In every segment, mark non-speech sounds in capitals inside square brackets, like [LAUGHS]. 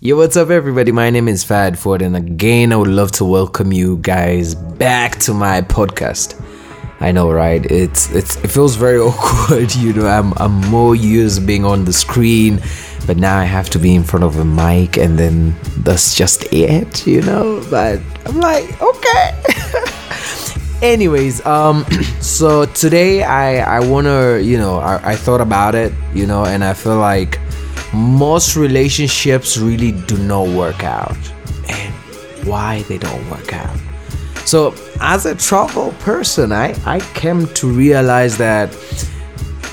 Yo, what's up, everybody? My name is Fahad Ford, and again, I would love to welcome you guys back to my podcast. I know, right? It's it's it feels very [LAUGHS] awkward. You know, I'm I'm more used being on the screen, but now I have to be in front of a mic, and then that's just it. You know, but I'm like, okay. [LAUGHS] anyways um [CLEARS THROAT] so today i i want to you know I, I thought about it you know and i feel like most relationships really do not work out. And why they don't work out? So as a troubled person i i came to realize that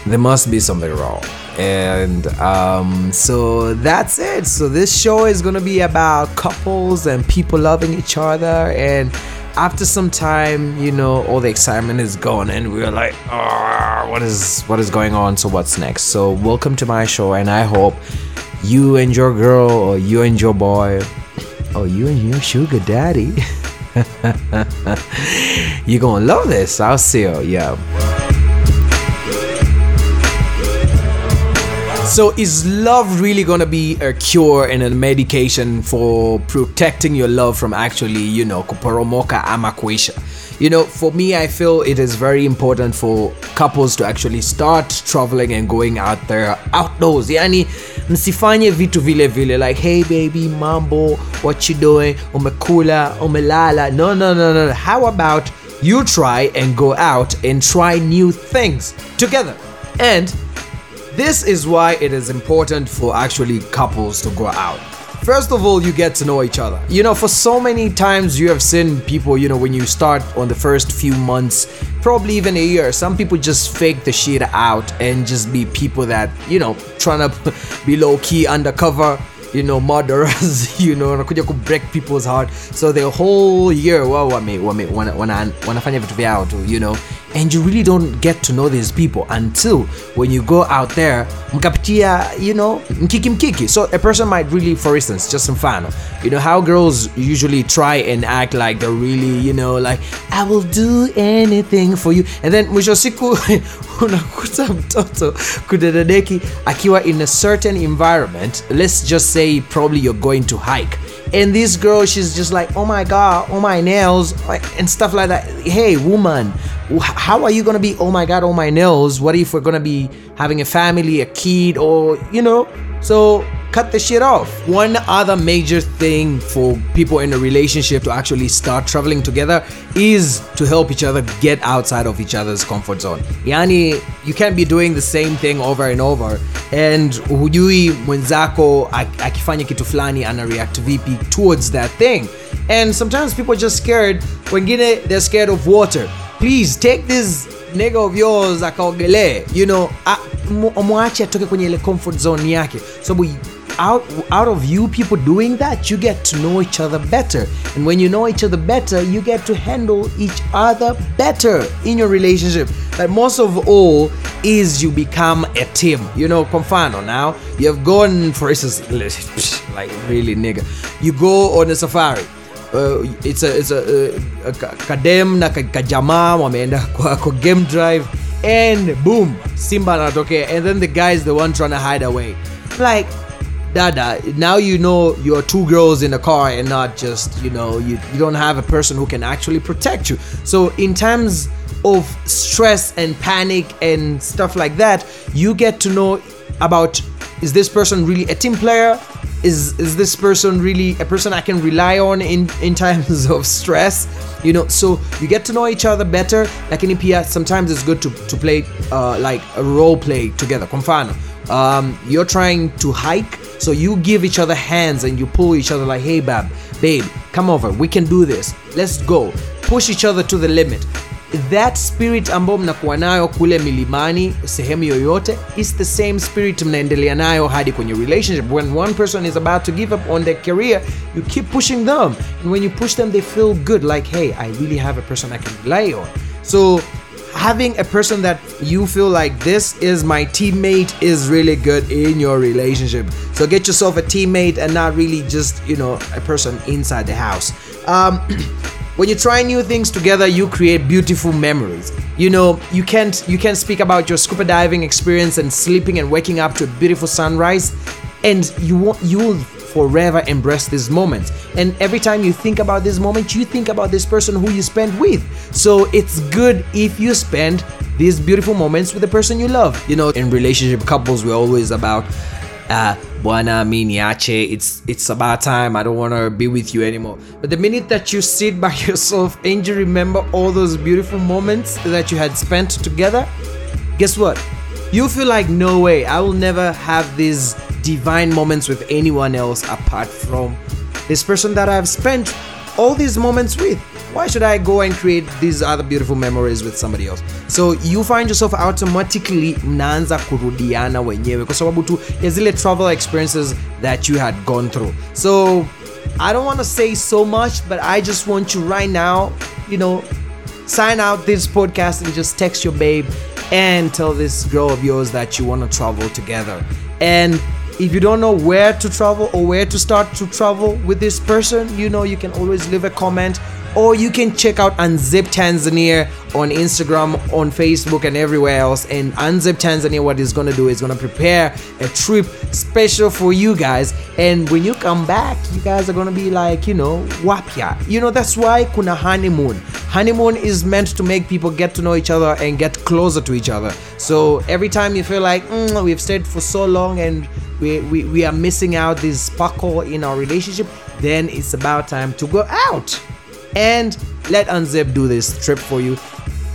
there must be something wrong. And um, so that's it. So this show is going to be about couples and people loving each other. And after some time, you know, all the excitement is gone, and we're like, oh, what is what is going on? So what's next? So welcome to my show, and I hope you and your girl, or you and your boy, or you and your sugar daddy, [LAUGHS] you're gonna love this. I'll see you. Yeah. So, is love really gonna be a cure and a medication for protecting your love from actually, you know, kuporomoka ama kuisha? You know, for me, I feel it is very important for couples to actually start traveling and going out there outdoors. Yani, msifanye vitu vile vile like, hey baby, mambo, what you doing? Umekula, umelala. No, no, no, no. How about you try and go out and try new things together? And this is why it is important for actually couples to go out. First of all, you get to know each other. You know, for so many times you have seen people, you know, when you start on the first few months, probably even a year, some people just fake the shit out and just be people that, you know, trying [LAUGHS] to be low key undercover you know murderers [LAUGHS] you know wanakuja ku break people's heart so the whole year wao wame, wame, wana, wana, wanafanya vitu vyao tu you know and you really don't get to know these people until when you go out there mkapitia you know mkiki mkiki. So a person might really for instance just mfano you know how girls usually try and act like they're really you know like i will do anything for you. And then mwisho siku [LAUGHS] unakuta mtoto kudadadeki akiwa in a certain environment let's just say probably you're going to hike. And this girl she's just like oh my god oh my nails and stuff like that. Hey woman how are you gonna be oh my god oh my nails what if we're gonna be having a family a kid or you know so cut the shit off. One other major thing for people in a relationship to actually start traveling together is to help each other get outside of each other's comfort zone. Yani, you can't be doing the same thing over and over and hujui mwenzako akifanya kitu fulani ana react vipi towards that thing. And sometimes people are just scared. Wengine they're scared of water. Please take this nigga of yours akaogelee. You know mwache atoke kwenye ile comfort zone yake. Sababu out out of you people doing that you get to know each other better. And when you know each other better you get to handle each other better in your relationship. Like most of all is you become a team. You know confano now you have gone for instance [LAUGHS] like really nigga. You go on a safari uh, it's a, it's a, uh, kadem na kajamaa wameenda [LAUGHS] kwa, kwa game drive and boom simba anatokea and then the guy is the one trying to hide away. Like dada now you know you're two girls in a car and not just you know you, you don't have a person who can actually protect you. So in terms of stress and panic and stuff like that you get to know about is this person really a team player is is this person really a person i can rely on in in times [LAUGHS] of stress? You know so you get to know each other better. Lakini pia sometimes it's good to, to play uh, like a role play together. Kwa mfano um, you're trying to hike so you give each other hands and you pull each other like hey babe babe come over. We can do this. Let's go. Push each other to the limit that spirit ambayo mnakuwa nayo kule milimani sehemu yoyote is the same spirit mnaendelea nayo hadi kwenye relationship. When one person is about to give up on their career you keep pushing them. And when you push them they feel good like hey i really have a person i can rely on. So having a person that you feel like this is my teammate is really good in your relationship. So get yourself a teammate and not really just you know a person inside the house. Um, [CLEARS THROAT] when you try new things together you create beautiful memories. You know you can't you can't speak about your scuba diving experience and sleeping and waking up to a beautiful sunrise and you want you will forever embrace this moment. and every time you think about this moment you think about this person who you spent with. So it's good if you spend these beautiful moments with the person you love. You know in relationship couples we're always about uh buana miniache it's it's about time. I don't want to be with you anymore. But the minute that you sit by [LAUGHS] yourself and you remember all those beautiful moments that you had spent together guess what? You feel like no way. I will never have these divine moments with anyone else apart from this person that i've spent all these moments with. Why should i go and create these other beautiful memories with somebody else? So you find yourself automatically mnaanza kurudiana wenyewe kwa sababu tu ya zile travel experiences that you had gone through. So i don't want to say so much but i just want you right now you know sign out this podcast and just text your babe and tell this girl of yours that you want to travel together. And if you don't know where to travel or where to start to travel with this person, you know, you can always leave a comment or you can check out Unzip Tanzania on Instagram, on Facebook, and everywhere else. And Unzip Tanzania, what is gonna do is gonna prepare a trip special for you guys. And when you come back, you guys are gonna be like, you know, wapya. You know, that's why kuna honeymoon. Honeymoon is meant to make people get to know each other and get closer to each other. So every time you feel like "Mm, we've stayed for so long and we, we, we are missing out this sparkle in our relationship, then it's about time to go out and let Unzip do this trip for you.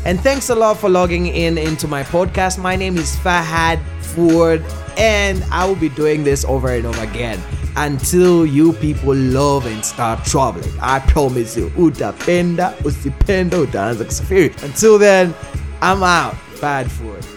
And thanks a lot for logging in into my podcast. My name is Fahad Ford, and I will be doing this over and over again until you people love and start traveling. I promise you, utapenda, usipenda, utaanza. Until then, I'm out. Fahad Ford.